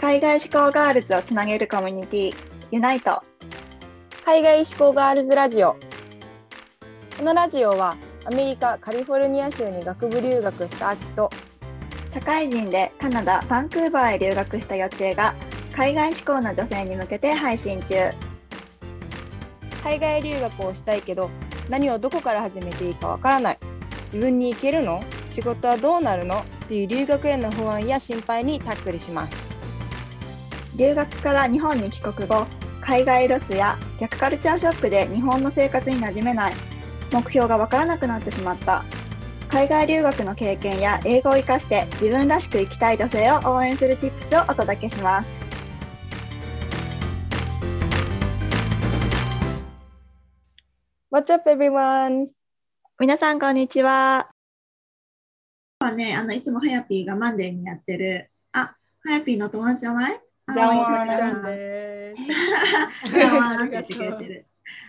海外志向ガールズをつなげるコミュニティユナイト。海外志向ガールズラジオ。このラジオはアメリカカリフォルニア州に学部留学した秋と社会人でカナダバンクーバーへ留学した予知が海外志向の女性に向けて配信中。海外留学をしたいけど何をどこから始めていいかわからない。自分に行けるの？仕事はどうなるの？っていう留学への不安や心配にタックルします留学から日本に帰国後海外ロスや逆カルチャーショックで日本の生活に馴染めない。目標がわからなくなってしまった。海外留学の経験や英語を生かして自分らしく生きたい女性を応援するチップスをお届けします。What's up everyone? 皆さんこんにちは。はね、あのいつもはやぴーがマンデーにやってる。あ、はやぴーの友達じゃない？あじゃんわーんちゃんでじゃんわんって言ってくれてる。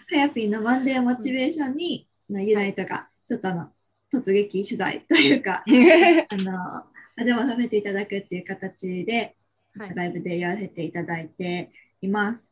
はやぴーのマンデーモチベーションに、のユナイトがちょっとあの突撃取材というか、あのお邪魔させていただくっていう形で、はいライブでやらせていただいています。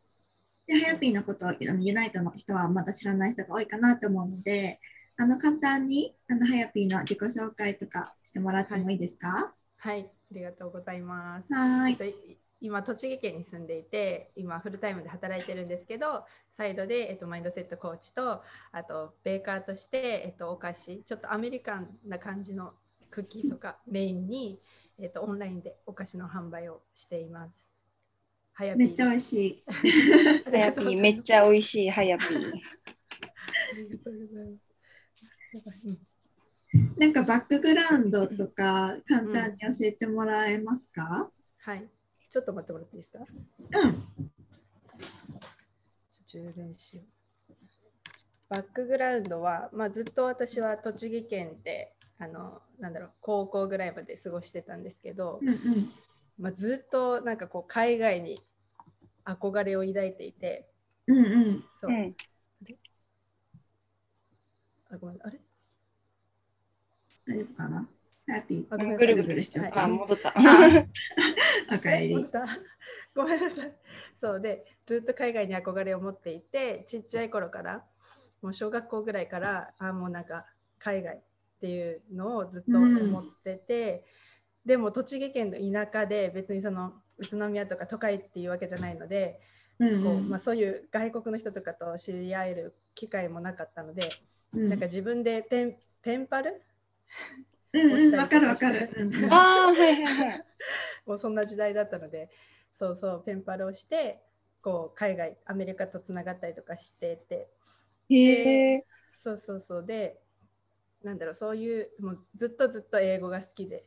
で、はやぴーのことをあのユナイトの人はまだ知らない人が多いかなと思うので、あの簡単にあのはやぴーの自己紹介とかしてもらってもいいですか？はい、ありがとうございます。はーい。今、栃木県に住んでいて、今、フルタイムで働いてるんですけど、サイドで、えっと、マインドセットコーチと、あと、ベーカーとして、えっと、お菓子、ちょっとアメリカンな感じのクッキーとかメインに、えっと、オンラインでお菓子の販売をしています。めっちゃ美味しい。あはりやぴーめっちゃ美味しいはやぴー。ありがとうございます。うんなんかバックグラウンドとか簡単に教えてもらえますか？はい、ちょっと待ってもらっていいですか？うん。充電しよう。バックグラウンドは、まあ、ずっと私は栃木県であのなんだろう高校ぐらいまで過ごしてたんですけど、うんうん。まあ、ずっとなんかこう海外に憧れを抱いていてうんうん。そう、うんあごめんあれ？大丈夫かな？ハッピー。ぐるぐるしちゃった。はいあ 戻った。ごめんなさい。そうで、ずっと海外に憧れを持っていて、ちっちゃい頃から、もう小学校ぐらいから、あもうなんか海外っていうのをずっと思ってて、でも栃木県の田舎で別にその宇都宮とか都会っていうわけじゃないので、うんうこうんまあ、そういう外国の人とかと知り合える機会もなかったので、うんなんか自分でペンペンパルうんうんわかるわかる。うんうん。ああはいはいはい。もうそんな時代だったのでそうそうペンパルをしてこう海外アメリカとつながったりとかしてて。へえ。そうそうそう。でなんだろうそういうもうずっとずっと英語が好きで。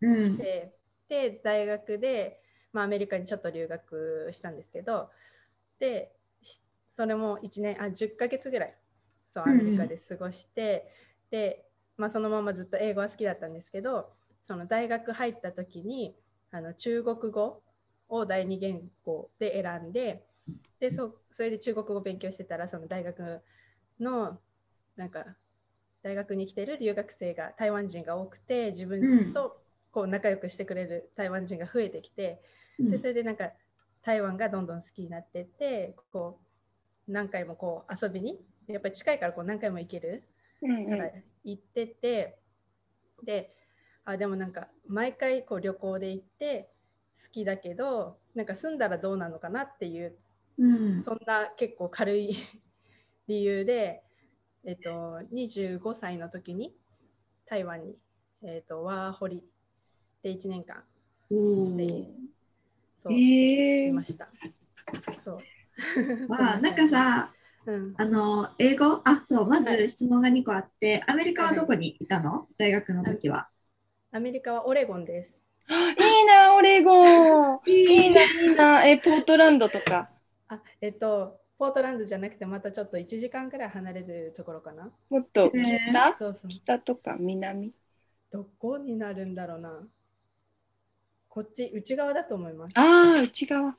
うん。でで大学で、まあ、アメリカにちょっと留学したんですけど。でしそれも1年あ10ヶ月ぐらいそうアメリカで過ごして、で、まあ、そのままずっと英語は好きだったんですけどその大学入った時にあの中国語を第二言語で選んででそそれで中国語を勉強してたらその大学のなんか大学に来てる留学生が台湾人が多くて自分とこう仲良くしてくれる台湾人が増えてきて、でそれでなんか台湾がどんどん好きになってってこう何回もこう遊びにやっぱり近いからこう何回も行けるうんうん。から行ってて、であでもなんか毎回こう旅行で行って好きだけどなんか住んだらどうなのかなっていううんそんな結構軽い 理由で、えっと、25歳の時に台湾に、えっと、ワーホリで1年間おステイーそう、へーしました。そう。まあなんかさうん、あの英語？あそうまず質問が2個あってアメリカはどこにいたの？大学の時は。アメリカはオレゴンです。いいなオレゴン。いいいないいなえポートランドとか？あ、えっと、ポートランドじゃなくてまたちょっと1時間くらい離れてるところかな。もっとへー北？そうそう。北とか南？どこになるんだろうな。こっち、内側だと思います。ああ内側。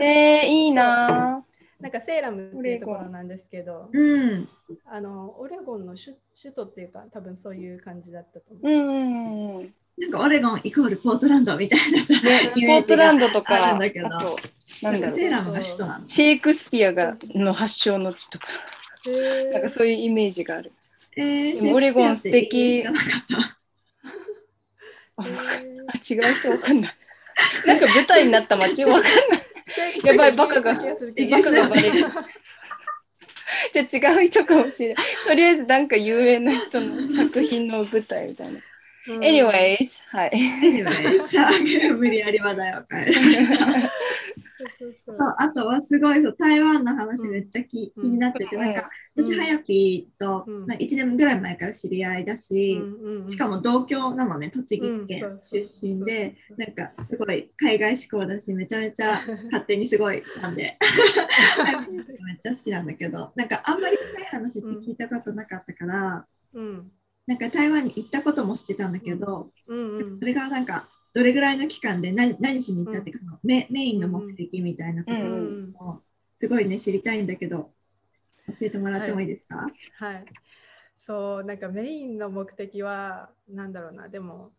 えー、いいななんかセーラムっていうところなんですけど、うんあのオレゴンの首首都っていうか、多分そういう感じだったと思う。うん。なんかオレゴンイコールポートランドみたいなさ、ねイメージがポートランドとあか、るんだけどあと、なんだろうセーラムが首都なの。シェイクスピアがの発祥の地とか、へーなんかそういうイメージがある。えー、オレゴン素敵じゃなかった。あへー あ違う人わかんない。なんか舞台になった街わかんない。やばいバカがイギリスだよねバカがバレる。じゃあ違う人かもしれない。とりあえずなんか有名な人の作品の舞台みたいな。Anyways、はい。Anyway、さあ、無理やり話題を変える。そうあとはすごいそう台湾の話めっちゃき、うん。気になってて、うん。なんかうん。私、はやぴーと、うん。まあ、1年ぐらい前から知り合いだし、しかもも同郷なのね栃木県出身で、なんかすごい海外志向だしめちゃめちゃ 勝手にすごいなんで。めっちゃ好きなんだけどなんかあんまり深い話って聞いたことなかったから、うん。なんか台湾に行ったこともしてたんだけど、それがなんかどれぐらいの期間で何何しに行ったっていうか、メメインの目的みたいなことうん。をすごいね知りたいんだけど教えてもらってもいいですか、はい。そう、なんかメインの目的は、なんだろうな、でも、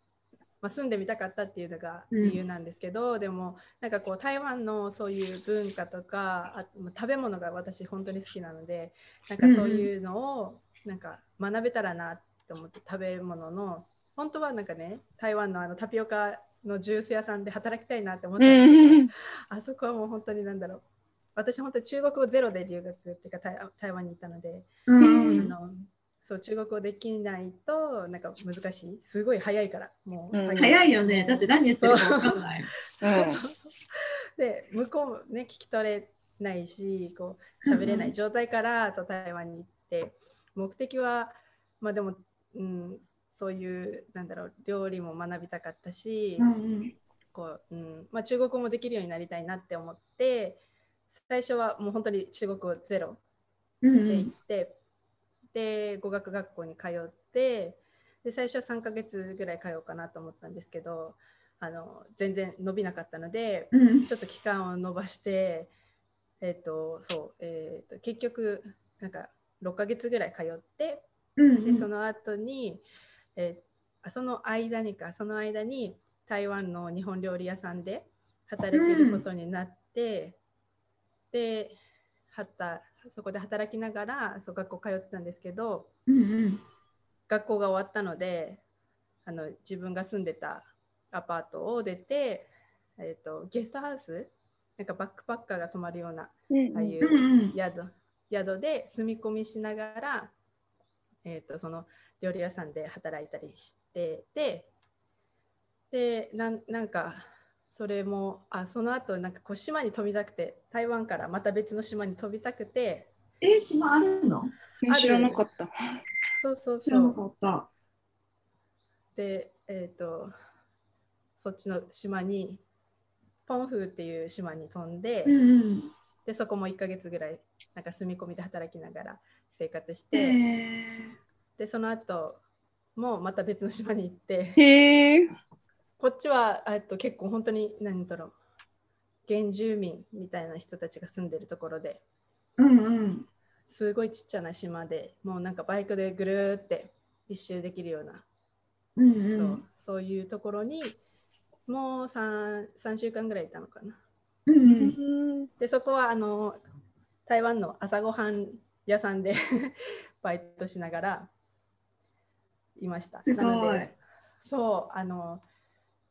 まあ、住んでみたかったっていうのが理由なんですけど、でも、なんかこう、台湾のそういう文化とか、あ食べ物が私、本当に好きなので、なんかそういうのを、なんか学べたらなって思って、食べ物の、本当はなんかね、台湾のあのタピオカのジュース屋さんで働きたいなって思ったんですけど、あそこはもう本当になんだろう。私本当に中国語ゼロで留学っていうか台台湾に行ったので、うん。あのそう中国語できないとなんか難しい。すごい早いからもう、うん。早いよね。だって何言ってるか分かんない。で向こうもね聞き取れないしこう喋れない状態から、そう台湾に行って。目的はまあでも、うん、そういうなんだろう料理も学びたかったし、うんうん。こううんまあ、中国語もできるようになりたいなって思って最初はもう本当に中国語ゼロうんで行って、で語学学校に通ってで最初は3ヶ月ぐらい通おうかなと思ったんですけどあの全然伸びなかったのでうん。ちょっと期間を延ばして、えっとそうえっと結局なんか6ヶ月ぐらい通ってうん。でその後に、えその間にかその間に台湾の日本料理屋さんで働けることになって、ではたそこで働きながらそう学校通ってたんですけどうんうん。学校が終わったのであの自分が住んでたアパートを出て、えー、とゲストハウスなんかバックパッカーが泊まるようなああいうんううん。宿宿で住み込みしながら、えー、とその料理屋さんで働いたりしててでなんなんかそれもあその後なんかこう島に飛びたくて台湾からまた別の島に飛びたくてえ島あるの？知らなかった。そうそう知らなそうかった。でえっ、とそっちの島にポンフーっていう島に飛んで、うんうんでそこも1ヶ月ぐらいなんか住み込みで働きながら生活しえて、ーでその後もまた別の島に行って。こっちはえっと結構本当に何だろう。原住民みたいな人たちが住んでるところで。うんうん。すごいちっちゃな島でもうなんかバイクでぐるーって一周できるような、うんうん。そうそういうところにもう 3, 3週間ぐらいいたのかな。うんうん。でそこはあの台湾の朝ごはん屋さんで バイトしながらいました。すごい。そうあの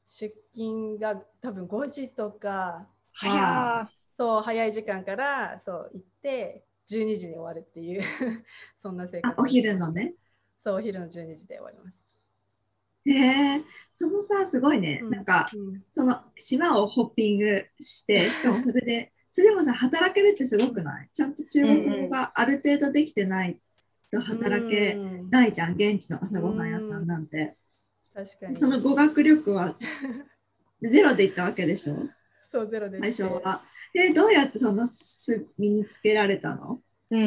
出勤が多分5時とか早そう早い時間からそう行って12時に終わるっていう そんな生活あお昼のね。そうお昼の12時で終わります。へえそのさすごいね、うん。なんかうん。その島をホッピングしてしかもそれで それでもさ働けるってすごくない？ちゃんと中国語がある程度できてないと働けうんないじゃん現地の朝ごはん屋さんなんて、確かに。その語学力は ゼロでいったわけでしょ？そうゼロで最初は。えどうやってそのす身につけられたの？うん、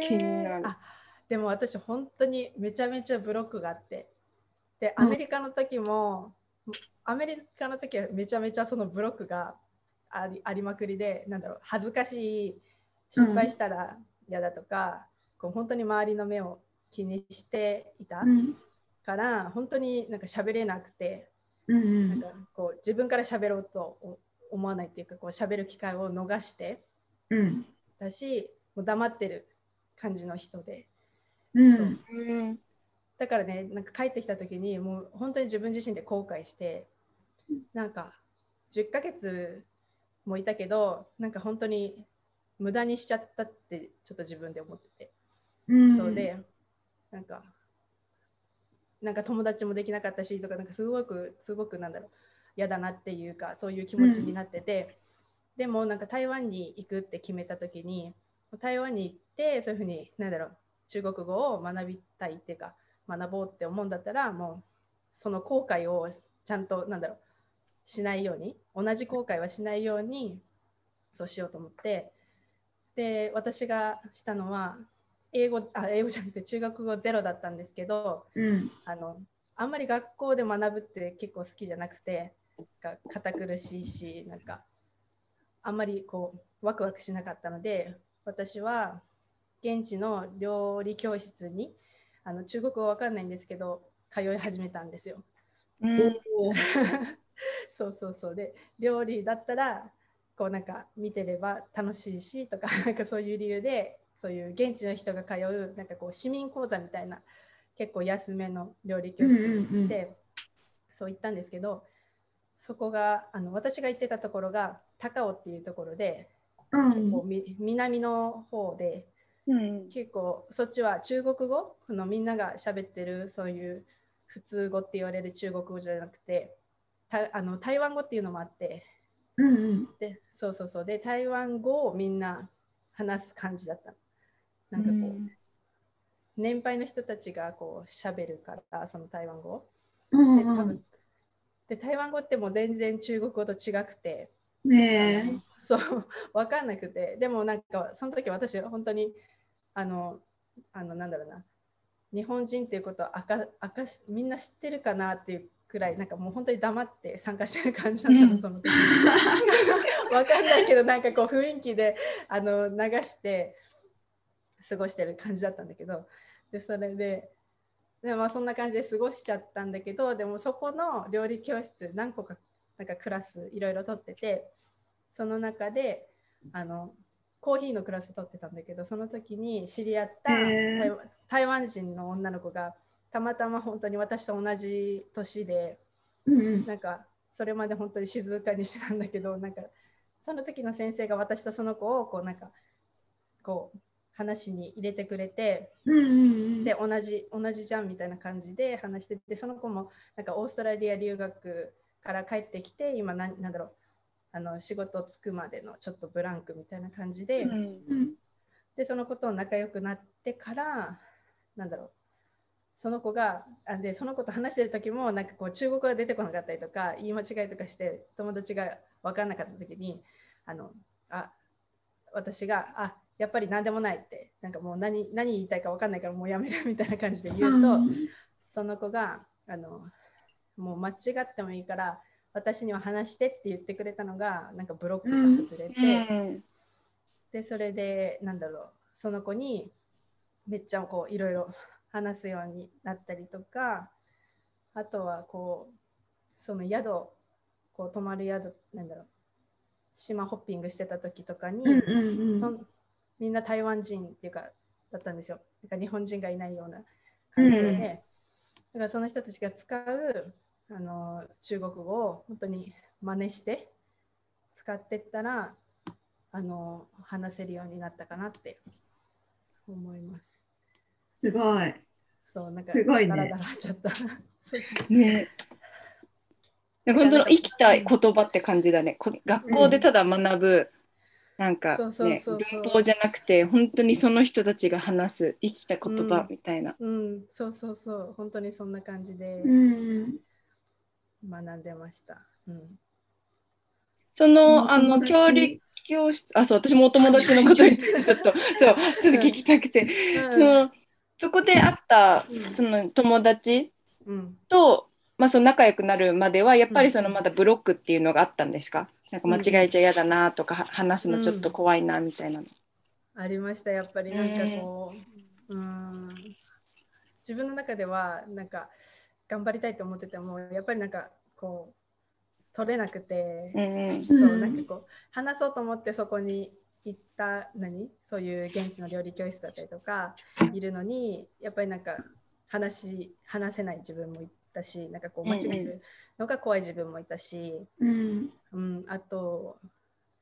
気になる。あでも私本当にめちゃめちゃブロックがあって。でうんアメリカの時も、アメリカの時はめちゃめちゃそのブロックがありありまくりでなんだろう恥ずかしい失敗したら嫌だとか、こう本当に周りの目を気にしていたうん。から、本当になんか喋れなくてうんなんかこう自分から喋ろうと思わないっていうかこう喋る機会を逃してうん。だしもう黙ってる感じの人で。うん。う。ん。だからねなんか帰ってきた時にもう本当に自分自身で後悔してなんか10ヶ月もいたけどなんか本当に無駄にしちゃったってちょっと自分で思ってて、うん。そうでなんかなんか友達もできなかったしとかなんかすごくすごくなんだろう嫌だなっていうかそういう気持ちになってて、でもなんか台湾に行くって決めた時に台湾に行ってそういうふうになんだろう中国語を学びたいっていうか学ぼうって思うんだったらもうその後悔をちゃんとなんだろうしないように同じ後悔はしないようにそうしようと思ってで私がしたのは英語あ英語じゃなくて中学語ゼロだったんですけどうん。あのあんまり学校で学ぶって結構好きじゃなくてが堅苦しいしなんかあんまりこうワクワクしなかったので私は現地の料理教室にあの中国語わかんないんですけど通い始めたんですよ。うん。そうそうそう。で料理だったらこうなんか見てれば楽しいしとかなんかそういう理由でそういう現地の人が通うなんかこう市民講座みたいな結構安めの料理教室に行って、そう行ったんですけどそこがあの私が行ってたところが高尾っていうところで、うん。結構み南の方でうん。結構そっちは中国語このみんなが喋ってるそういう普通語って言われる中国語じゃなくてたあの台湾語っていうのもあってうんうん。でそうそうそう。で台湾語をみんな話す感じだったなんかこう、年配の人たちがこう喋るからその台湾語。うんで多分で台湾語ってもう全然中国語と違くて。ねえ。そう分かんなくて。でもなんかその時私は本当にあのあのなんだろうな。日本人っていうことを明かしみんな知ってるかなっていうくらいなんかもう本当に黙って参加してる感じだったの、うん。その時。分かんないけどなんかこう雰囲気であの流して過ごしてる感じだったんだけどでそれでで、まあ、そんな感じで過ごしちゃったんだけどでもそこの料理教室何個かなんかクラスいろいろ取っててその中であのコーヒーのクラス取ってたんだけどその時に知り合った台湾人の女の子がたまたま本当に私と同じ年でなんかそれまで本当に静かにしてたんだけどなんかその時の先生が私とその子をこうなんかこう話に入れてくれてうんうんで同じ同じじゃんみたいな感じで話しててその子もなんかオーストラリア留学から帰ってきて今なんなんだろうあの仕事つくまでのちょっとブランクみたいな感じで、うんうん。でその子と仲良くなってからなんだろうその子があでその子と話してる時もなんかこう中国語が出てこなかったりとか言い間違いとかして友達が分かんなかった時にあのあ私があやっぱり何でもないってなんかもう何何言いたいか分かんないからもうやめるみたいな感じで言うと、その子があのもう間違ってもいいから私には話してって言ってくれたのがなんかブロックが外れて、うん。でそれでなんだろうその子にめっちゃこういろいろ話すようになったりとかあとはこうその宿こう泊まる宿なんだろう島ホッピングしてた時とかに、うんうんうんみんな台湾人っていうかだったんですよ。なんか日本人がいないような感じで、うんだからその人たちが使うあの中国語を本当に真似して使ってったらあの話せるようになったかなって思います。すごい。そうなんかすごいねダラダラしちゃった。ね 本当の生きた言葉って感じだね。こ学校でただ学ぶ、なんかそうそうねそうそう。文法じゃなくて本当にその人たちが話す生きた言葉みたいな。うん、そうそうそう、本当にそんな感じでうん。学んでました。うん、そのあの教理教室あそう私もお友達のことについてちょっとそうちょっと聞きたくて、そのそこで会ったうん。その友達うん、と、まあ、その仲良くなるまではやっぱりそのまだブロックっていうのがあったんですか？なんか間違えちゃ嫌だなとかは話すのちょっと怖いなみたいなの。ありました、やっぱりなんかこう、うん、自分の中ではなんか頑張りたいと思ってても、やっぱりなんかこう取れなくて、そうなんかこう話そうと思ってそこに行った何？そういう現地の料理教室だったりとかいるのにやっぱりなんか話話せない自分もいたしなんかこう間違えるのが怖い自分もいたし、うん。うん、あと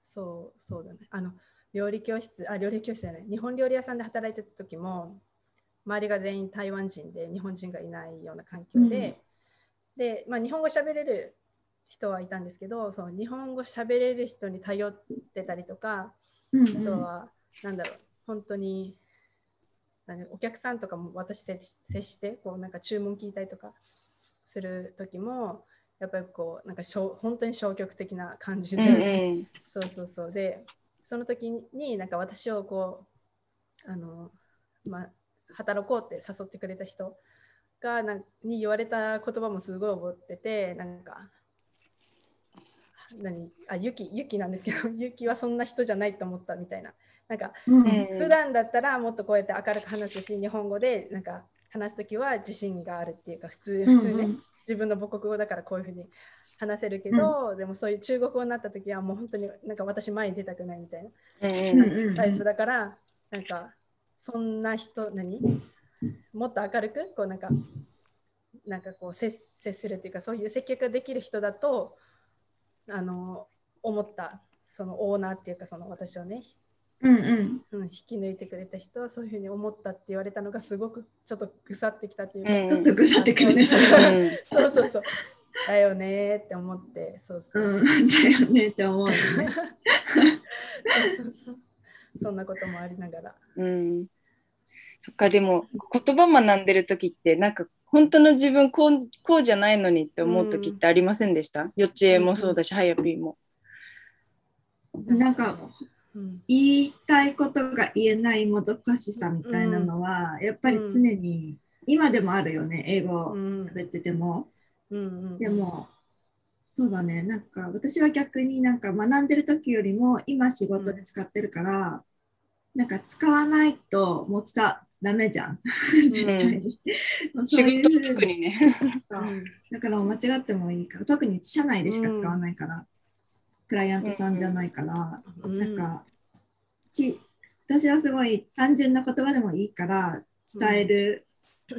そうそうだね。あの料理教室あ料理教室じゃない。日本料理屋さんで働いてた時も周りが全員台湾人で日本人がいないような環境で、で、まあ、日本語喋れる人はいたんですけどその日本語喋れる人に頼ってたりとかうんあとは、なんだろう本当に何お客さんとかも私接してこうなんか注文聞いたりとかする時もやっぱりこうなんかしょう本当に消極的な感じうで、んうん。そうそうそう。でその時になんか私をこうあのまあ働こうって誘ってくれた人がなんに言われた言葉もすごい覚えててなんか何あユキユキなんですけど ユキはそんな人じゃないと思ったみたいな。なんかうんうん。普段だったらもっとこうやって明るく話すし日本語でなんか話す時は自信があるっていうか普通普通ね、自分の母国語だからこういうふうに話せるけど、でもそういう中国語になった時はもう本当になんか私前に出たくないみたいなうんうんうんタイプだから、なんかそんな人何？もっと明るく？こうなんかなんかこう接接するっていうかそういう接客ができる人だとあの思ったそのオーナーっていうかその私をね、うんうん。うん、引き抜いてくれた人はそういうふうに思ったって言われたのがすごくちょっとぐさってきたっていうか、うん。ちょっとぐさってくるねうん そうそうそう。だよねーって思って。そうそうそう。うん。だよねって思うよね。そうそうそう。そんなこともありながら。うん。そっかでも言葉学んでる時ってなんか本当の自分こうこうじゃないのにって思う時ってありませんでした、幼稚園もそうだし、ハヤピーも。なんかうん言いたいことが言えないもどかしさみたいなのは、やっぱり常に、今でもあるよね英語うん。喋ってても、でもそうだね。なんか私は逆になんか学んでる時よりも今仕事で使ってるから、なんか使わないともう伝わダメじゃん。絶対に、もう仕そういう事特にね。だから間違ってもいいから特に社内でしか使わないから、クライアントさんじゃないから、うんなんかち私はすごい単純な言葉でもいいから伝える、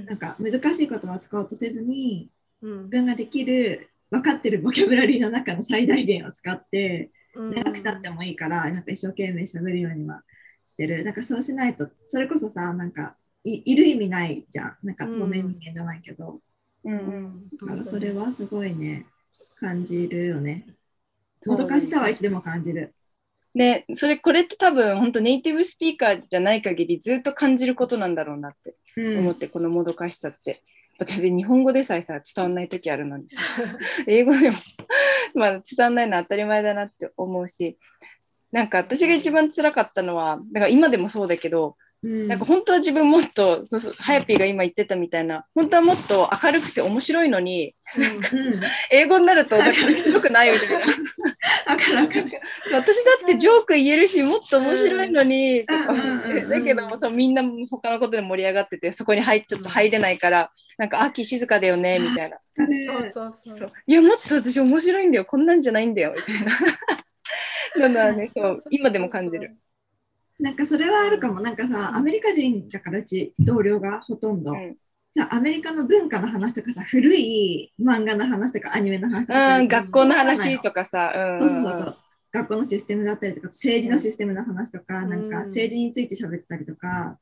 なんか難しい言葉を使おうとせずにうん。自分ができる分かってるボキャブラリーの中の最大限を使ってうん。長く経ってもいいからなんか一生懸命喋るようにはしてる。なんかそうしないとそれこそさなんかいいる意味ないじゃん。なんか透明人間じゃないけど、うんううんん。だからそれはすごいね感じるよねもどかしさはいつでも感じる。でそれこれって多分本当ネイティブスピーカーじゃない限りずっと感じることなんだろうなってうん。思って、このもどかしさって。だって日本語でさえさ伝わんない時あるのにさ 英語でもまあ伝わんないのは当たり前だなって思うし。なんか私が一番辛かったのはだから今でもそうだけどうん。なんか本当は自分もっとそうそうハヤピーが今言ってたみたいな本当はもっと明るくて面白いのにうん英語になるとなんか面白くないみたいな。わかるわかる。そう私だってジョーク言えるしもっと面白いのに、だけどもそうみんな他のことで盛り上がっててそこに入ちょっと入れないからなんか秋静かだよねみたいな。そうそうそう。いやもっと私面白いんだよこんなんじゃないんだよみたいな。のはねそう。今でも感じる。なんかそれはあるかも。なんかさアメリカ人だからうち同僚がほとんど、うん。さアメリカの文化の話とかさ古い漫画の話とかアニメの話とかうん、学校の話とかさ、うん。そうそうそう。そう学校のシステムだったりとか政治のシステムの話とか、うん。なんか政治について喋ったりとか、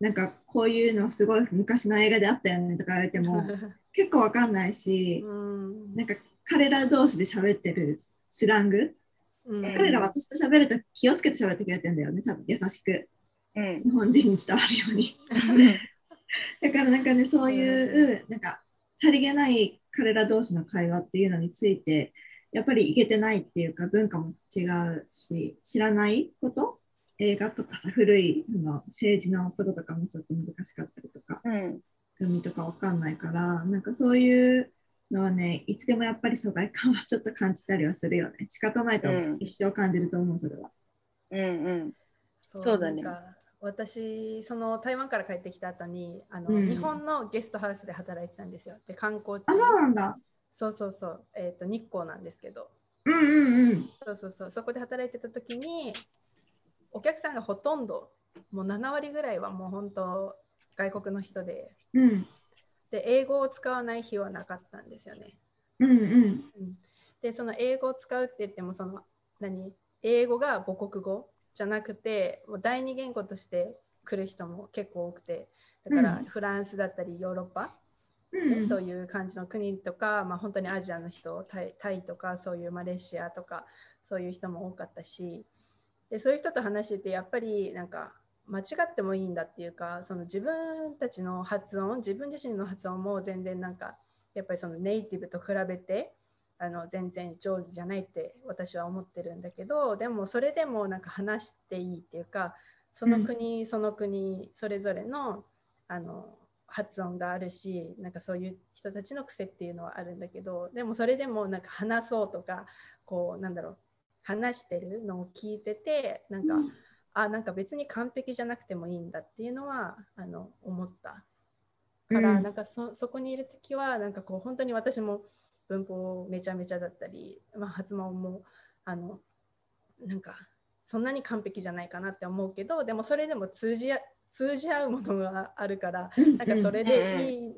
なんかこういうのすごい昔の映画であったよねとか言われても 結構わかんないし、うん。なんか彼ら同士で喋ってるスラング、うん。彼ら私と喋ると気をつけて喋ってくれてんだよね多分優しく。うん。日本人に伝わるように。だからなんかねそういうなんかさりげない彼ら同士の会話っていうのについてやっぱりいけてないっていうか文化も違うし知らないこと？映画とかさ古いあの政治のこととかもちょっと難しかったりとかうん。海とかわかんないからなんかそういうのはねいつでもやっぱり疎外感はちょっと感じたりはするよね。仕方ないと思う、うん。一生感じると思うそれは。うんうん。そそうだね。私その台湾から帰ってきた後にあの、うん。日本のゲストハウスで働いてたんですよ。で観光地。あそうなんだ。そうそうそう、えーと、日光なんですけど、うんうんうん、そうそうそう。そこで働いてた時にお客さんがほとんどもう7割ぐらいはもう本当外国の人で、うん、で英語を使わない日はなかったんですよね。うんうん、でその英語を使うって言ってもその何？英語が母国語じゃなくてもう第二言語として来る人も結構多くてだからフランスだったりヨーロッパ、うん、そういう感じの国とか、まあ、本当にアジアの人タイタイとかそういうマレーシアとかそういう人も多かったし。でそういう人と話しててやっぱりなんか間違ってもいいんだっていうかその自分たちの発音自分自身の発音も全然なんかやっぱりそのネイティブと比べてあの全然上手じゃないって私は思ってるんだけどでもそれでもなんか話していいっていうかその国、うん、その国それぞれのあの発音があるしなんかそういう人たちの癖っていうのはあるんだけどでもそれでもなんか話そうとかこうなんだろう話してるのを聞いててなんか、うん、あなんか別に完璧じゃなくてもいいんだっていうのはあの思った。から、うん、なんかそそこにいる時はなんかこう本当に私も文法めちゃめちゃだったり、まあ、発音もあのなんかそんなに完璧じゃないかなって思うけどでもそれでも通じ通じ合うものがあるからなんかそれでいい、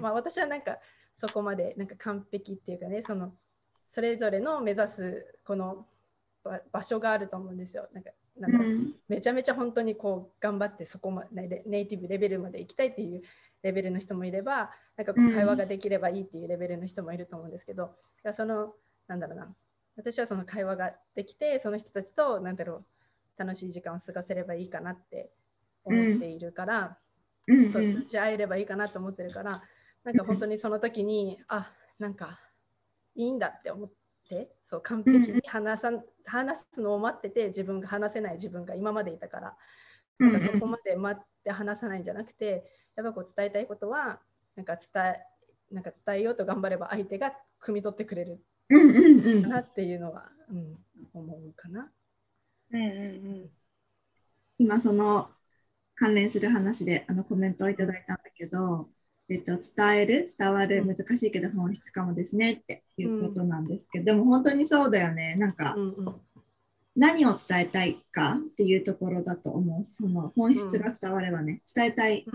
まあ、私はなんかそこまでなんか完璧っていうかねそのそれぞれの目指すこの場所があると思うんですよ。なんかなんかめちゃめちゃ本当にこう頑張ってそこまでネイティブレベルまで行きたいっていうレベルの人もいればなんかこう会話ができればいいっていうレベルの人もいると思うんですけど、うん、そのなんだろうな。私はその会話ができてその人たちとなんだろう楽しい時間を過ごせればいいかなって思っているから、うん、そう通じ合えればいいかなと思ってるからなんか本当にその時にあなんかいいんだって思って。そう完璧に話さ話すのを待ってて自分が話せない自分が今までいたから。なんかそこまで待って話さないんじゃなくてやっぱこう伝えたいことはなんか伝えなんか伝えようと頑張れば相手が汲み取ってくれるかなっていうのは、うん、思うかな。うんうんうん、今その関連する話であのコメントをいただいたんだけど、えっと、伝える伝わる難しいけど本質かもですねっていうことなんですけど、うん、でも本当にそうだよね。なんか、うんうん、何を伝えたいかっていうところだと思う。その本質が伝わればね、伝えたい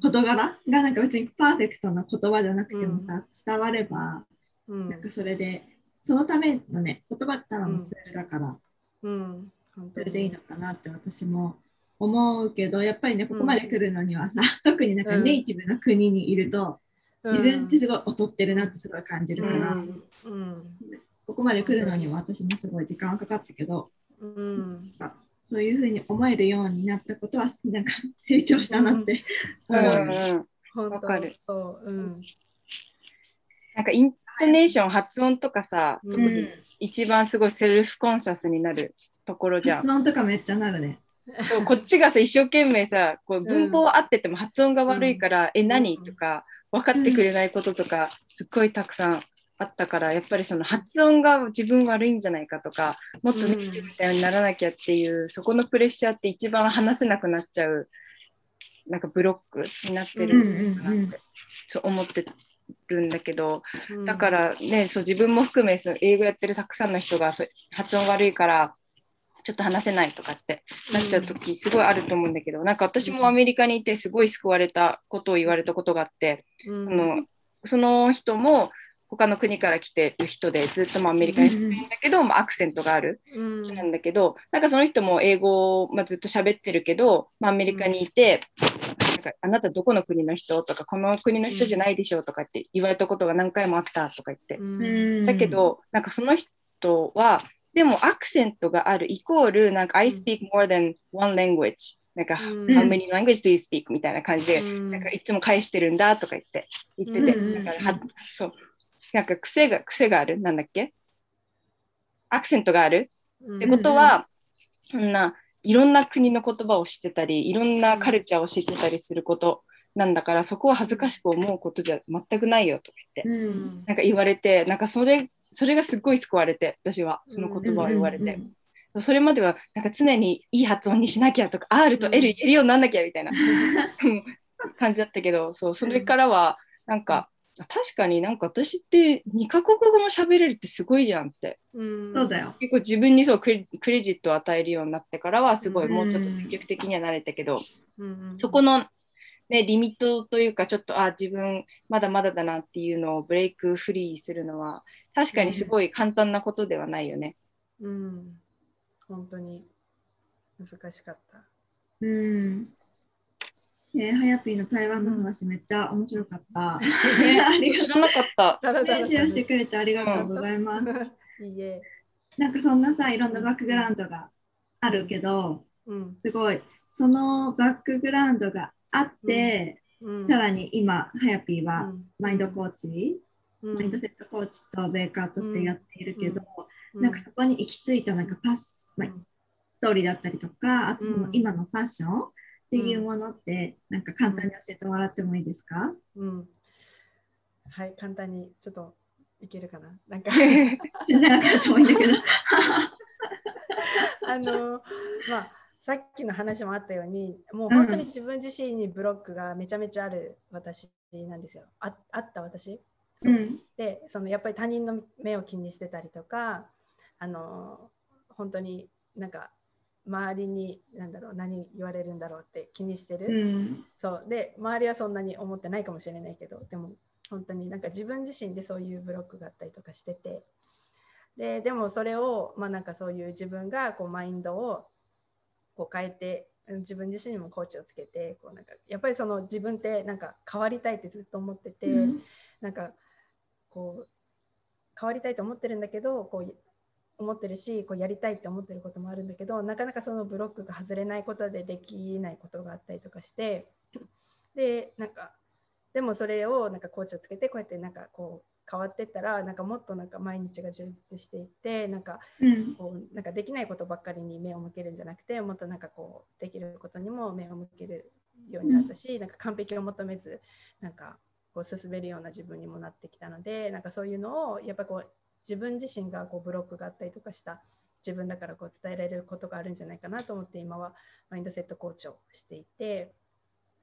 事柄がなんか別にパーフェクトな言葉じゃなくてもさ、伝われば、なんかそれでそのためのね言葉ってただのツールだから、それでいいのかなって私も思うけどやっぱりねここまで来るのにはさ、特になんかネイティブな国にいると、自分ってすごい劣ってるなってすごい感じるから、ここまで来るのには私もすごい時間かかったけど、うん、そういうふうに思えるようになったことはなんか 成長したなって思う。わ、うん、かる。そう、うん。なんかイントネーション、発音とかさ、特に一番すごいセルフコンシャスになるところじゃん。発音とかめっちゃなるね。そうこっちがさ一生懸命さこう文法合ってても発音が悪いから、うん、え何、とか分かってくれないこととか、すっごいたくさんあったからやっぱりその発音が自分悪いんじゃないかとかもっとネイティブみたいにならなきゃっていう、うん、そこのプレッシャーって一番話せなくなっちゃうなんかブロックになってるのかなって、そう思ってるんだけど、うん、だからねそう自分も含めその英語やってるたくさんの人がそ発音悪いからちょっと話せないとかってなっちゃう時すごいあると思うんだけど、うん、なんか私もアメリカにいてすごい救われたことを言われたことがあって、うん、のその人も他の国から来てる人でずっとまあアメリカに住んでるんだけど、うん、まあ、アクセントがある人なんだけど、なんかその人も英語を、まあ、ずっと喋ってるけど、まあ、アメリカにいて、なんかあなたどこの国の人とかこの国の人じゃないでしょとかって言われたことが何回もあったとか言って、だけどなんかその人はでもアクセントがあるイコールなんか I speak more than one language なんか、How many language do you speak? みたいな感じで、なんかいつも返してるんだとか言って言ってて、だからはそう。なんか癖が、癖がある？なんだっけ？アクセントがある？ってことは、そんな、いろんな国の言葉を知ってたり、いろんなカルチャーを知ってたりすることなんだから、そこは恥ずかしく思うことじゃ全くないよとか言って、うん、なんか言われて、なんかそれ、それがすっごい救われて、私は、その言葉を言われて。それまではなんか常にいい発音にしなきゃとか R と L 言えるようになんなきゃみたいな感じだったけどそうそれからはなんか確かになんか私って2カ国語も喋れるってすごいじゃんって。うんそうだよ。結構自分にそうクレクレジットを与えるようになってからはすごいもうちょっと積極的にはなれたけど、そこの、ね、リミットというかちょっとあ自分まだまだだなっていうのをブレイクフリーするのは確かにすごい簡単なことではないよね。うん、本当に難しかった。うん。ねはやぴーの台湾の話めっちゃ面白かった。ねありがと知らなかった。ねシェアしてくれてありがとうございます。いいえ。なんかそんなさ、いろんなバックグラウンドがあるけど、うんすごい、そのバックグラウンドがあって、うん、さらに今、はやぴーはうん。マインドコーチ、うん。マインドセットコーチとベーカーとしてやっているけど、うん。なんかそこに行き着いたなんかパス、まあうん。ストーリーだったりとか、あとそのうん。今のファッションっていうものって、なんか簡単に教えてもらってもいいですか、うん、はい、簡単にちょっといけるかな。なんか。長かったもいいんだけど。あのまあさっきの話もあったようにもう本当に自分自身にブロックがめちゃめちゃある私なんですよ。ああった私。そう。うん。でそのやっぱり他人の目を気にしてたりとかあの本当になんか周りに何だろう何言われるんだろうって気にしてる、うん。そう。で周りはそんなに思ってないかもしれないけどでも本当になんか自分自身でそういうブロックがあったりとかしてて。ででもそれをまあなんかそういう自分がこうマインドをこう変えてうん自分自身にもコーチをつけてこうなんかやっぱりその自分ってなんか変わりたいってずっと思ってて、うん。なんかこう変わりたいと思ってるんだけどこう思ってるしこうやりたいって思ってることもあるんだけどなかなかそのブロックが外れないことでできないことがあったりとかしてでなんかでもそれをなんかコーチをつけてこうやってなんかこう変わってったらなんかもっとなんか毎日が充実していってなんかうん。こうなんかできないことばっかりに目を向けるんじゃなくてもっとなんかこうできることにも目を向けるようになったし、なんか完璧を求めずなんかこう進めるような自分にもなってきたのでなんかそういうのをやっぱこう自分自身がこうブロックがあったりとかした自分だからこう伝えられることがあるんじゃないかなと思って今はマインドセットコーチをしていて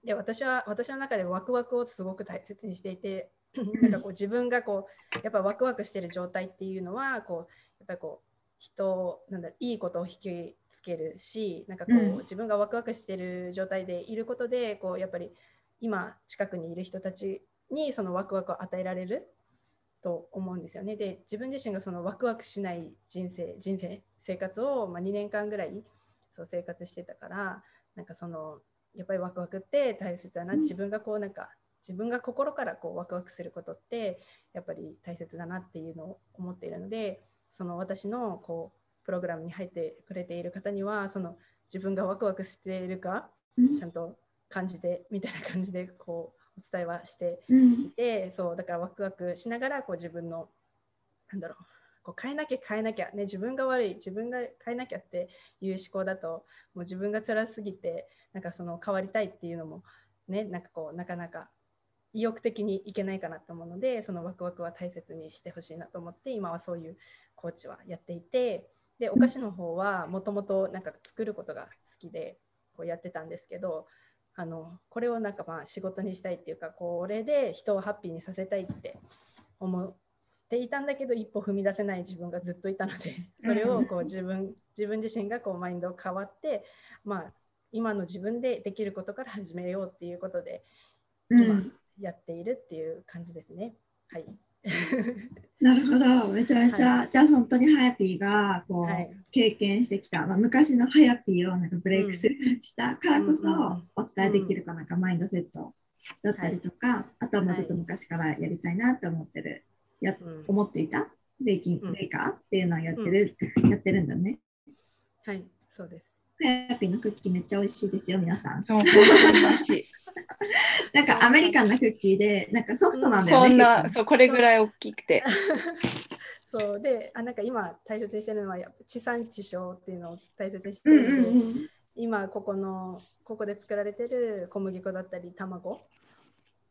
で私は私の中でワクワクをすごく大切にしていて なんかこう自分がこうやっぱワクワクしてる状態っていうのはこうやっぱりこう人をなんだいいことを引きつけるしなんかこう、うん。自分がワクワクしてる状態でいることでこうやっぱり今近くにいる人たちにそのワクワクを与えられると思うんですよね。で自分自身がそのワクワクしない人生人生生活を、まあ、2年間ぐらいそう生活してたからなんかそのやっぱりワクワクって大切だな、うん。自分がこうなんか自分が心からこうワクワクすることってやっぱり大切だなっていうのを思っているのでその私のこうプログラムに入ってくれている方にはその自分がワクワクしているかうん。ちゃんと感じてみたいな感じでこうお伝えはしてうん。いてそうだからワクワクしながらこう自分のなんだろうこう変えなきゃ変えなきゃ、ね、自分が悪い自分が変えなきゃっていう思考だともう自分が辛すぎてなんかその変わりたいっていうのもねなんかこうなかなか意欲的にいけないかなと思うのでそのワクワクは大切にしてほしいなと思って今はそういうコーチはやっていてでお菓子の方はもともとなんか作ることが好きでこうやってたんですけどあのこれをなんかまあ仕事にしたいっていうかこれで人をハッピーにさせたいって思っていたんだけど一歩踏み出せない自分がずっといたのでそれをこう自分自分自身がこうマインド変わってまあ今の自分でできることから始めようっていうことでうんやっているっていう感じですね。はい。なるほど、めちゃめちゃ、はじゃあ本当にハヤピーがこう、はい経験してきた、まあ、昔のハヤピーをなんかブレイクスルーしたからこそうんうんうんお伝えできるかなんかマインドセットだったりとか、あとはもうちょっと昔からやりたいなって思ってる、やうん思っていたベイキンうんベイカーっていうのをやってる、やってるんだね。はい、そうです。ハヤピーのクッキーめっちゃ美味しいですよ、皆さん。そう美味しい。なんかアメリカンなクッキーで、なんかソフトなんだよね。こんな、そう、これぐらい大きくて。そう。であなんか今大切にしてるのはやっぱ地産地消っていうのを大切にしてうんるので、うんうん今ここのここで作られてる小麦粉だったり卵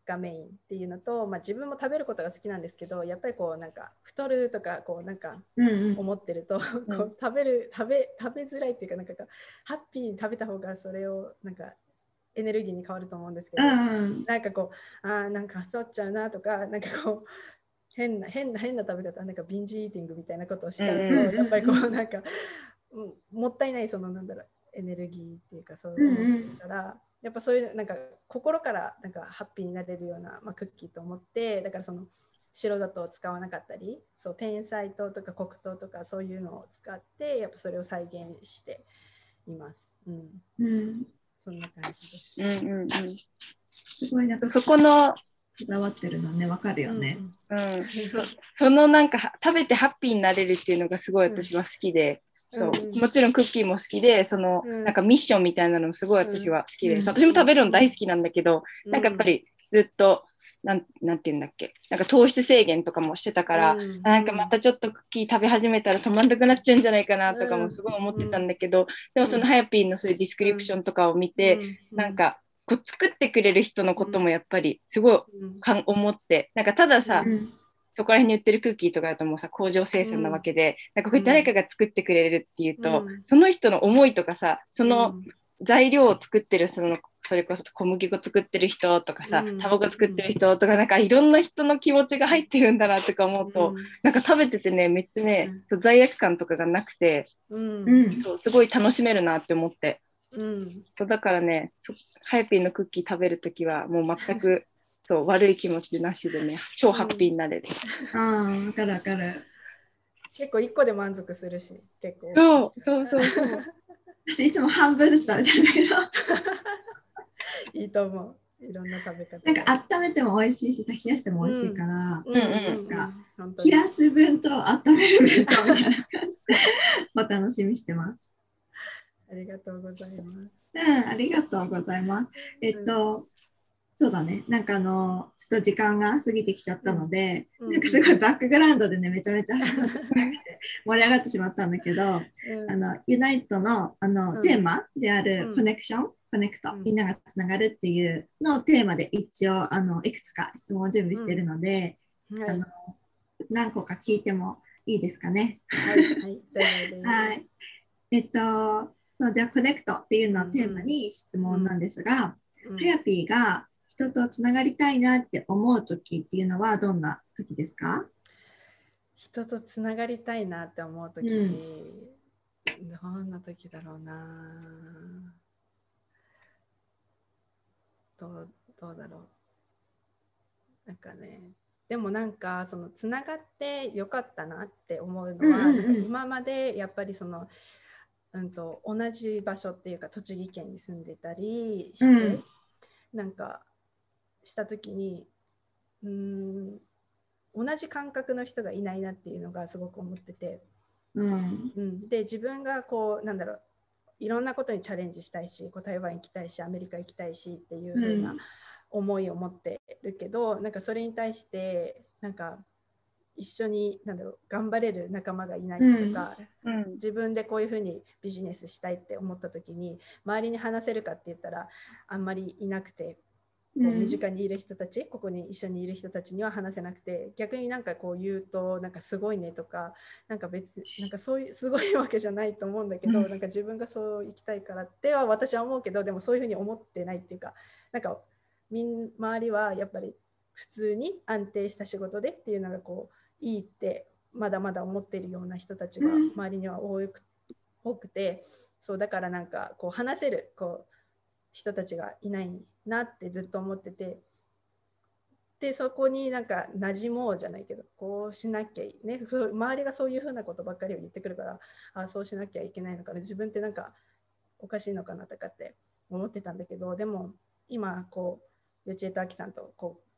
がメインっていうのと、まあ、自分も食べることが好きなんですけどやっぱりこうなんか太るとかこうなんかうんうん。思ってると、こう食べる食べ食べづらいっていうかなんかハッピーに食べた方がそれをなんかエネルギーに変わると思うんですけど、うんなんかこうあーなんか太っちゃうなとかなんかこう変な変な変な食べ方なんかビンジイーティングみたいなことをしちゃうと、うんうん。やっぱりこうなんか、うん、もったいないそのなんだろうエネルギーっていうかそううんうんいうのから、やっぱそういうなんか心からなんかハッピーになれるような、まあ、クッキーと思ってだからその白砂糖を使わなかったりそう天才糖とか黒糖とかそういうのを使ってやっぱそれを再現しています。うん、うん、そんな感じです。うんうんうん。すごいなんかそこの、こだわってるのね、わかるよね。うん、そのなんか食べてハッピーになれるっていうのがすごい私は好きで、そう。うん。もちろんクッキーも好きでその、うん。なんかミッションみたいなのもすごい私は好きで、私も食べるの大好きなんだけど、うなんかやっぱりずっとなんなんて言うんだっけ？なんか糖質制限とかもしてたから、うん。なんかまたちょっとクッキー食べ始めたら止まんなくなっちゃうんじゃないかなとかうんもすごい思ってたんだけど、でもそのハヤピーのそういう description とかを見て、うなんかこう作ってくれる人のこともやっぱりすごいうん。かん思ってなんかたださ、うん。そこら辺に売ってるクッキーとかだともうさ工場生産なわけで、なんかこれ誰かが作ってくれるっていうと、うん。その人の思いとかさそのうん。材料を作ってるそのそれこそ小麦粉作ってる人とかさ、うん。卵作ってる人とかなんかいろんな人の気持ちが入ってるんだなとか思うと、なんか食べててねめっちゃね、うん。そう罪悪感とかがなくてうん。うん。そうすごい楽しめるなって思って。うん。そうだからねそハヤピーのクッキー食べるときはもう全く そう悪い気持ちなしでね超ハッピーになれる。ああ、わかるわかる。結構一個で満足するし結構。そうそうそうそう。私いつも半分ずつ食べてるんだけど、いいと思う。いろんな食べ方。なんか温めても美味しいし、冷やしても美味しいから、うん。うんうんうん。本当に。冷やす分と温める分とみたいな感じでお楽しみしてます。ありがとうございます。うん、ありがとうございます。えっと、そうだね、なんかあの、ちょっと時間が過ぎてきちゃったので、うん。なんかすごいバックグラウンドでね、めちゃめちゃ話したくて盛り上がってしまったんだけど、うん。あの、ユナイトのあの、うん。テーマであうん。るコネクション、コネクト、うん。みんながつながるっていうのをテーマで一応、あの、いくつか質問を準備しているので、はい。あの何個か聞いてもいいですかね？はい。はい。えっと、じゃあコネクトっていうのをテーマに質問なんですが、うん。はやぴーが人とつながりたいなって思う時っていうのはどんな時ですか？人とつながりたいなって思うとき、うん。どんな時だろうなどうどうだろう。なんかねでもなんかそのつながってよかったなって思うのは、うんうんうん。なんか今までやっぱりその、うん、と同じ場所っていうか栃木県に住んでたりして、うん。なんかした時にうーん同じ感覚の人がいないなっていうのがすごく思ってて、うん。うん、で自分がこうなんだろういろんなことにチャレンジしたいし台湾行きたいしアメリカ行きたいしっていう風なうん。思いを持ってるけど、なんかそれに対してなんか一緒になんだろう頑張れる仲間がいないとか、うん。自分でこういうふうにビジネスしたいって思った時に周りに話せるかって言ったらあんまりいなくてこう身近にいる人たち、ここに一緒にいる人たちには話せなくて逆になんかこう言うとなんかすごいねとかなんか別なんかそういうすごいわけじゃないと思うんだけど、うん。なんか自分がそう生きたいからっては私は思うけどでもそういうふうに思ってないっていうかなんかみん周りはやっぱり普通に安定した仕事でっていうのがこういいってまだまだ思っているような人たちがうん。周りには多く多くてそうだからなんかこう話せるこう人たちがいないなってずっと思ってて。でそこになんか馴染もうじゃないけどこうしなきゃいいね。ふ周りがそういうふうなことばっかりを言ってくるからあそうしなきゃいけないのかな。自分ってなんかおかしいのかなとかって思ってたんだけどでも今こうよちえとあきさんとこう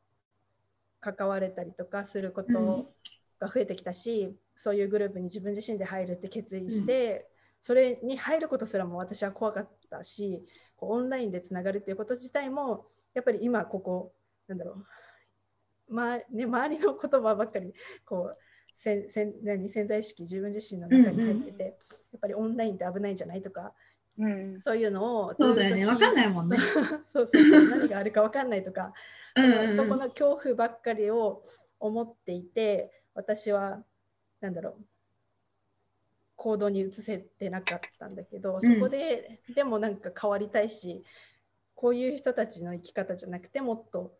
関われたりとかすることが増えてきたし、そういうグループに自分自身で入るって決意して、それに入ることすらも私は怖かったしオンラインでつながるっていうこと自体もやっぱり今ここなんだろう、まね、周りの言葉ばっかりこうせんせん何潜在意識自分自身の中に入ってて、やっぱりオンラインって危ないんじゃないとかうんそういうのをそうだよね。わかんいないもんね。そうそうそう何があるか分かんないとかうんうんうんそこの恐怖ばっかりを思っていて私はなんだろう行動に移せてなかったんだけどそこで、でもなんか変わりたいしこういう人たちの生き方じゃなくてもっと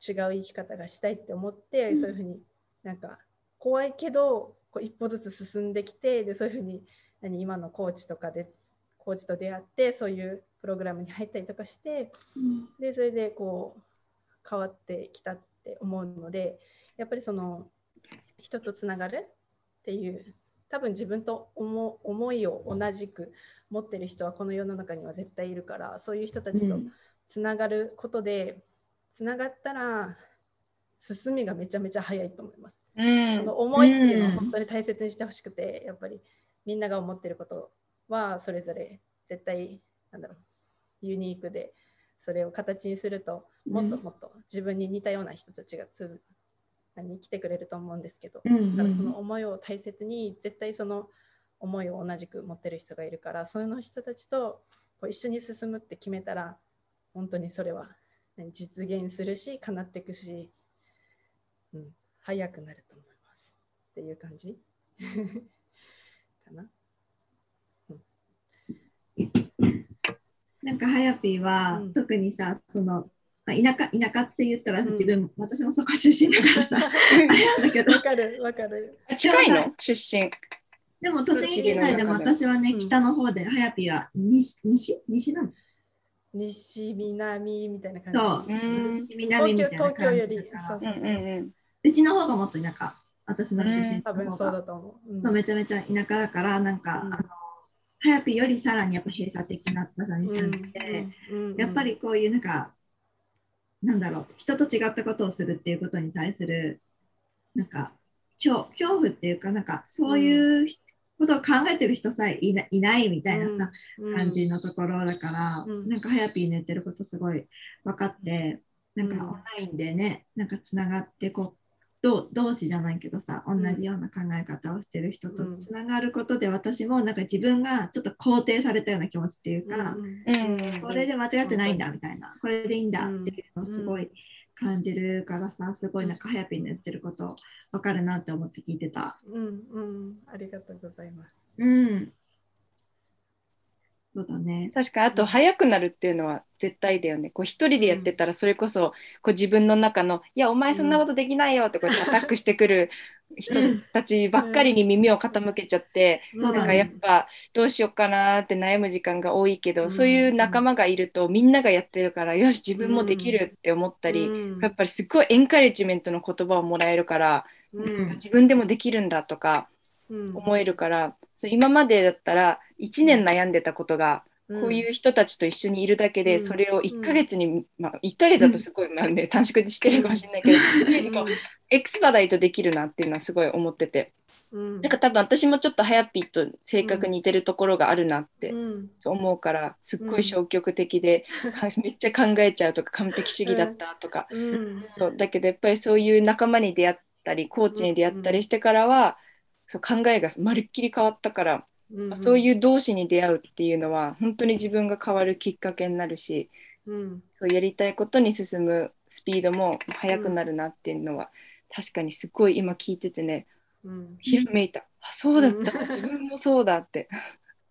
違う生き方がしたいって思って、そういうふうになんか怖いけどこう一歩ずつ進んできてでそういうふうに何今のコーチとかでコーチと出会ってそういうプログラムに入ったりとかして、でそれでこう変わってきたって思うのでやっぱりその人とつながるっていう多分自分と思思いを同じく持ってる人はこの世の中には絶対いるからそういう人たちとつながることで、つながったら進みがめちゃめちゃ早いと思います。うん、その思いっていうのを本当に大切にしてほしくて、やっぱりみんなが思ってることはそれぞれ絶対なんだろうユニークでそれを形にするともっともっと自分に似たような人たちがつに来てくれると思うんですけど、だからその思いを大切に絶対その思いを同じく持ってる人がいるからその人たちとこう一緒に進むって決めたら本当にそれは実現するし叶っていくし、うん、早くなると思いますっていう感じ？かな？なんかはやぴーは、うん、特にさその、まあ、田舎田舎って言ったら、うん、自分私もそこ出身だからさ あれなんだけど。わかるわかる。近いの？出身。でも栃木県内でも私はね、北の方で、はやぴーは西西？西なの？西南みたいな感じ。そう、西南みたいな感じだから。東京より、そうそうそう。うちの方がもっと田舎。私の出身地の方が、そうだと思う、うん、そうめちゃめちゃ田舎だからなんか、うん、あのはやぴよりさらにやっぱ閉鎖的な場所に住んでて、やっぱりこういうなんかなんだろう人と違ったことをするっていうことに対するなんか恐怖っていうかなんかそういうことを考えてる人さえいないみたいな感じのところだから、うん、なんかはやぴーの言ってることすごい分かって、なんかオンラインでねなんかつながってこう同同士じゃないけどさ同じような考え方をしてる人とつながることで私もなんか自分がちょっと肯定されたような気持ちっていうか、これで間違ってないんだみたいな。これでいいんだっていうのをすごい感じるからさすごいなんかはやぴんの言ってること分かるなって思って聞いてた。うんうん。ありがとうございます。うんそうだね。確かあと早くなるっていうのは絶対だよね。こう一人でやってたらそれこそこう自分の中の「いやお前そんなことできないよ」っ てこうアタックしてくる人たちばっかりに耳を傾けちゃって、うん、なんかやっぱどうしようかなって悩む時間が多いけど、うん、そういう仲間がいるとみんながやってるからよし自分もできるって思ったり、うん、やっぱりすっごいエンカレッジメントの言葉をもらえるから、自分でもできるんだとか思えるから、そう今までだったら1年悩んでたことが、こういう人たちと一緒にいるだけで、それを1ヶ月に、まあ、1ヶ月だとすごい、なんで短縮してるかもしれないけど、エクスパダイトできるなっていうのはすごい思ってて。うん、なんか多分私もちょっとはやっぴーと性格似てるところがあるなって思うからすっごい消極的で、うん、めっちゃ考えちゃうとか完璧主義だったとか、うん、そうだけどやっぱりそういう仲間に出会ったりコーチに出会ったりしてからは、そう考えがまるっきり変わったから、うんうん、そういう同士に出会うっていうのは本当に自分が変わるきっかけになるし、うん、そうやりたいことに進むスピードも速くなるなっていうのは、確かにすごい今聞いててね、うん、ひらめいた。あそうだった、自分もそうだって。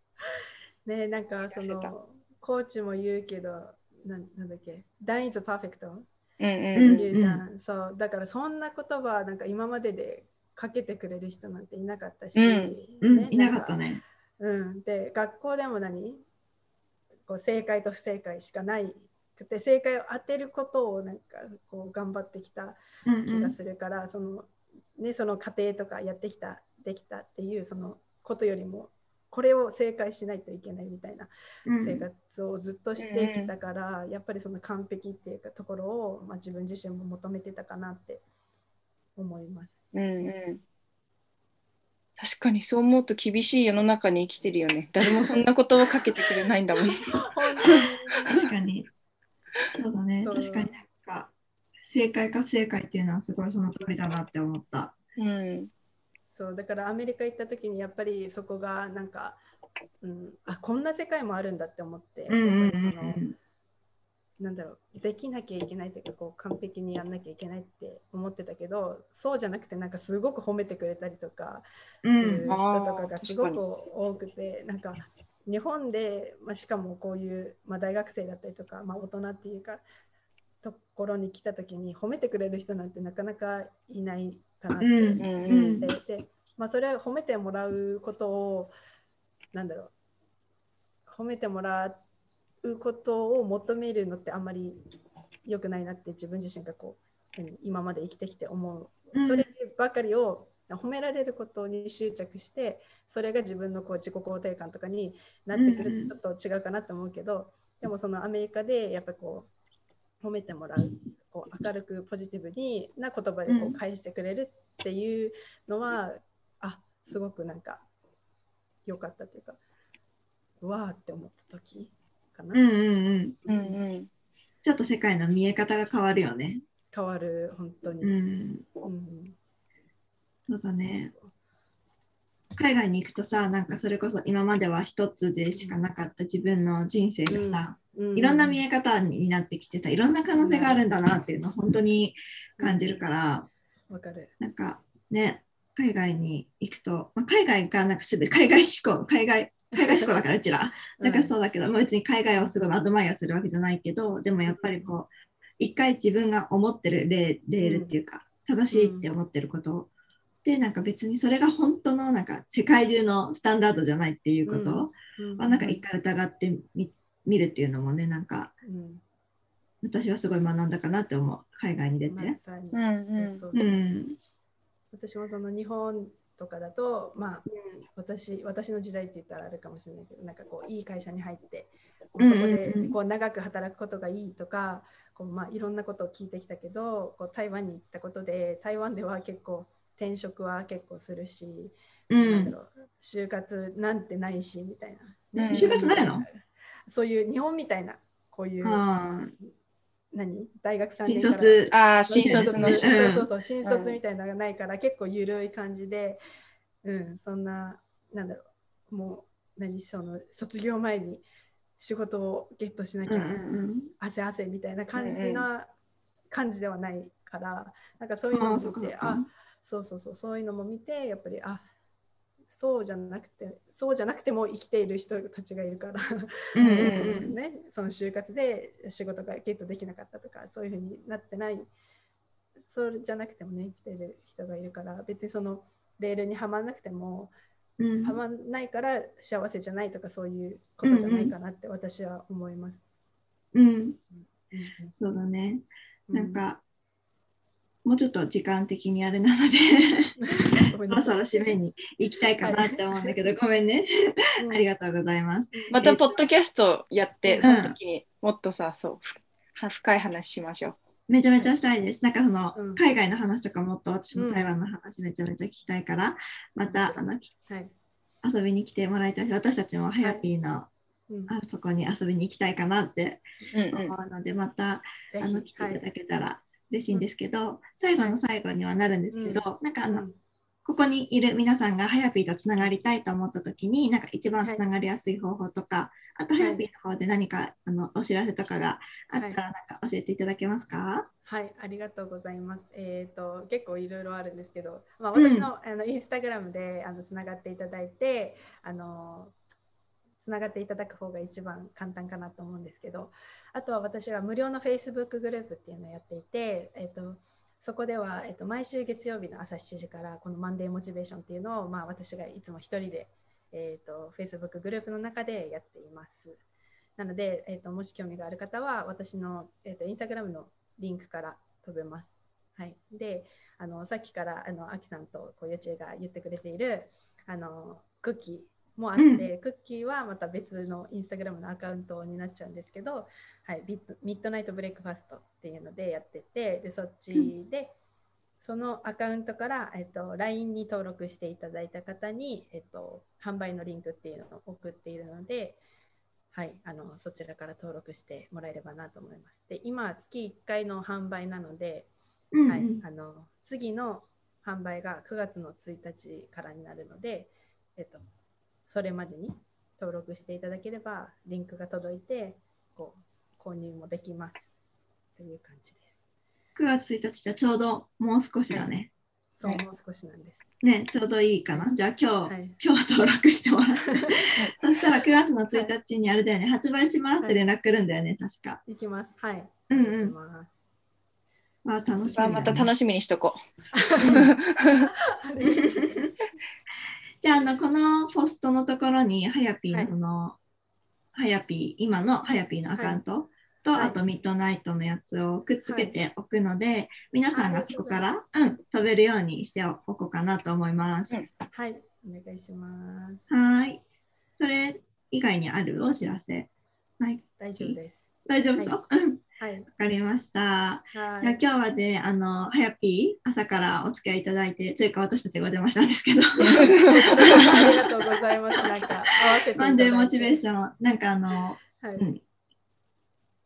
ねなんかそのコーチも言うけどななんだっけ「ダイ is perfect」うんうん、言うじゃん、そう。だからそんな言葉なんか今まででかけてくれる人なんていなかったし、うん。ね、いなかったね。うん、で学校でも何？こう正解と不正解しかない。くて正解を当てることをなんかこう頑張ってきた気がするから、うんうん、そのね、その過程とかやってきたできたっていうそのことよりもこれを正解しないといけないみたいな生活をずっとしてきたから、うん、やっぱりその完璧っていうかところを、まあ、自分自身も求めてたかなって思います。うんうん確かにそう思うと厳しい世の中に生きてるよね。誰もそんなことをかけてくれないんだもん。確かに。そうだね。確かになんか正解か不正解っていうのはすごいその通りだなって思った。うん。そうだからアメリカ行った時にやっぱりそこがなんか、うん、あこんな世界もあるんだって思って、やっぱりその。なんだろうできなきゃいけないというかこう完璧にやんなきゃいけないって思ってたけどそうじゃなくてなんかすごく褒めてくれたりとかする人とかがすごく多くて、うん、なんか日本で、まあ、しかもこういう、まあ、大学生だったりとか、まあ、大人っていうかところに来た時に褒めてくれる人なんてなかなかいないかなって思っていて、まあ、それは褒めてもらうことをなんだろう褒めてもらうことを求めるのってあんまり良くないなって自分自身がこう今まで生きてきて思う、そればかりを褒められることに執着してそれが自分のこう自己肯定感とかになってくるとちょっと違うかなと思うけど、でもそのアメリカでやっぱこう褒めてもらうこう明るくポジティブにな言葉でこう返してくれるっていうのは、あすごくなんか良かったというかうわーって思った時かな。うんうんうんうんうんちょっと世界の見え方が変わるよね。変わる本当に。うん、うんそうだね。海外に行くとさ、なんかそれこそ今までは一つでしかなかった自分の人生がさ、うん、いろんな見え方になってきてた、いろんな可能性があるんだなっていうのを本当に感じるから、わかる。なんかね、海外に行くと、まあ、海外がなんかすべ海外志向、海外、海外志向だからうちら。なんかそうだけど、まあ、別に海外をすごいアドマイアするわけじゃないけど、でもやっぱりこう、一回自分が思ってるレールっていうか、正しいって思ってること。をでなんか別にそれが本当のなんか世界中のスタンダードじゃないっていうこと。はなんか一回疑ってみ見るっていうのもねなんか、私はすごい学んだかなって思う。海外に出て。私もその日本とかだと、まあ、私私の時代って言ったらあるかもしれないけどなんかこういい会社に入ってそこでこう長く働くことがいいとか、こうまあ、いろんなことを聞いてきたけどこう台湾に行ったことで台湾では結構転職は結構するし、うん、就活なんてないしみたいな、ね、就活ないの？そういう日本みたいなこういう、何？大学3年新卒。あ新卒の、そうそうそう新卒みたいなのがないから、結構緩い感じで、うん、そんななんだろうもう何その卒業前に仕事をゲットしなきゃ、汗汗みたいな感じな、感じではないからなんかそういうのを見てあそうそうそうそういうのも見てやっぱりあそうじゃなくてそうじゃなくても生きている人たちがいるから。ね、その就活で仕事がゲットできなかったとかそういうふうになってない。そうじゃなくてもね生きている人がいるから別にそのレールにはまらなくても、うん、はまらないから幸せじゃないとかそういうことじゃないかなって私は思います。うん、うん、そうだね。なんか、もうちょっと時間的にあれなので そろそろ締めに行きたいかなって思うんだけど、はい、ごめんね。ありがとうございます。またポッドキャストやって、その時にもっとさ、そう深い話しましょう。めちゃめちゃしたいです。なんかその、うん、海外の話とかもっと私も台湾の話めちゃめちゃ聞きたいから、またあの、はい、遊びに来てもらいたいし、私たちもハヤピーの、はい、あそこに遊びに行きたいかなって思うので、うん。うん、またあの来ていただけたら嬉しいんですけど、最後の最後にはなるんですけど、なんかあの、ここにいる皆さんがはやぴーとつながりたいと思った時に、なんか一番つながりやすい方法とか、あとはやぴーの方で何かあのお知らせとかがあったらなんか教えていただけますか、はい、ありがとうございます。えっ、ー、と結構いろいろあるんですけど、まあ、私の,、あのインスタグラムであのつながっていただいて、あのつながっていただく方が一番簡単かなと思うんですけど、あとは私は無料の Facebook グループっていうのをやっていて、えっ、ー、とそこでは、えっ、と毎週月曜日の朝7時からこのマンデーモチベーションっていうのを、まあ、私がいつも一人で、えっ、と Facebook グループの中でやっています。なので、えっともし興味がある方は私の、えっとインスタグラムのリンクから飛べます。はい、であのさっきからあのアキさんとこうゆちえが言ってくれているあのクッキーもあって、うん、クッキーはまた別のインスタグラムのアカウントになっちゃうんですけど、はい、ミッドナイトブレイクファストっていうのでやっててでそっちで、うん、そのアカウントから、えっと、LINE に登録していただいた方に、えっと、販売のリンクっていうのを送っているので、はい、あのそちらから登録してもらえればなと思います。で今月1回の販売なので、うん、はい、あの次の販売が9月の1日からになるので、えっと、それまでに登録していただければリンクが届いてこう購入もできますという感じです。9月1日じゃちょうどもう少しだね。そう、もう少しなんです。ね、ちょうどいいかな。じゃあ今日、はい今日登録してもらって。そしたら9月の1日にあれだよね、発売しますって連絡来るんだよね、確か。行きます。はい。うんうんまあ楽しみだ、ね。また楽しみにしとこ じゃああのこのポストのところにはやぴーのその、はやぴー今のはやぴーのアカウントと、はいあとミッドナイトのやつをくっつけておくので、皆さんがそこから、うん、飛べるようにしておこうかなと思います。うんはい。お願いします。はーい。それ以外にあるお知らせ？ない？大丈夫です。大丈夫そう、うん。はい。わかりました。はい。じゃあ今日はね、あの、はやぴー朝からお付き合いいただいて、というか私たちがお邪魔したんですけど、ありがとうございます。なんか合わせて。マンデーモチベーション、なんかあの、はい。うん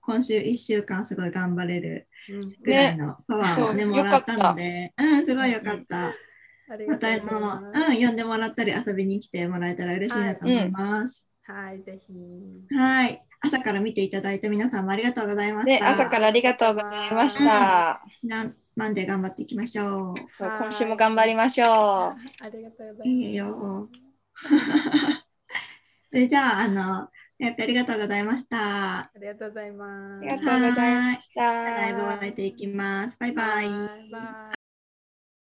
今週1週間すごい頑張れるうんぐらいのパワーをね、ねもらったので、うん、すごいよかった。ありまたあの。うん、呼んでもらったり遊びに来てもらえたら嬉しいなと思います。はい、ぜひ。はい。朝から見ていただいた皆さんもありがとうございました。朝からありがとうございました。なマンデー頑張っていきましょう。そう今週も頑張りましょありがとうございます。いいよ。でじゃあ、あの、やっぱりありがとうございました。ありがとうございます。う。ありがとうございました。ライブを終えていきます。バイバイ。バイバイ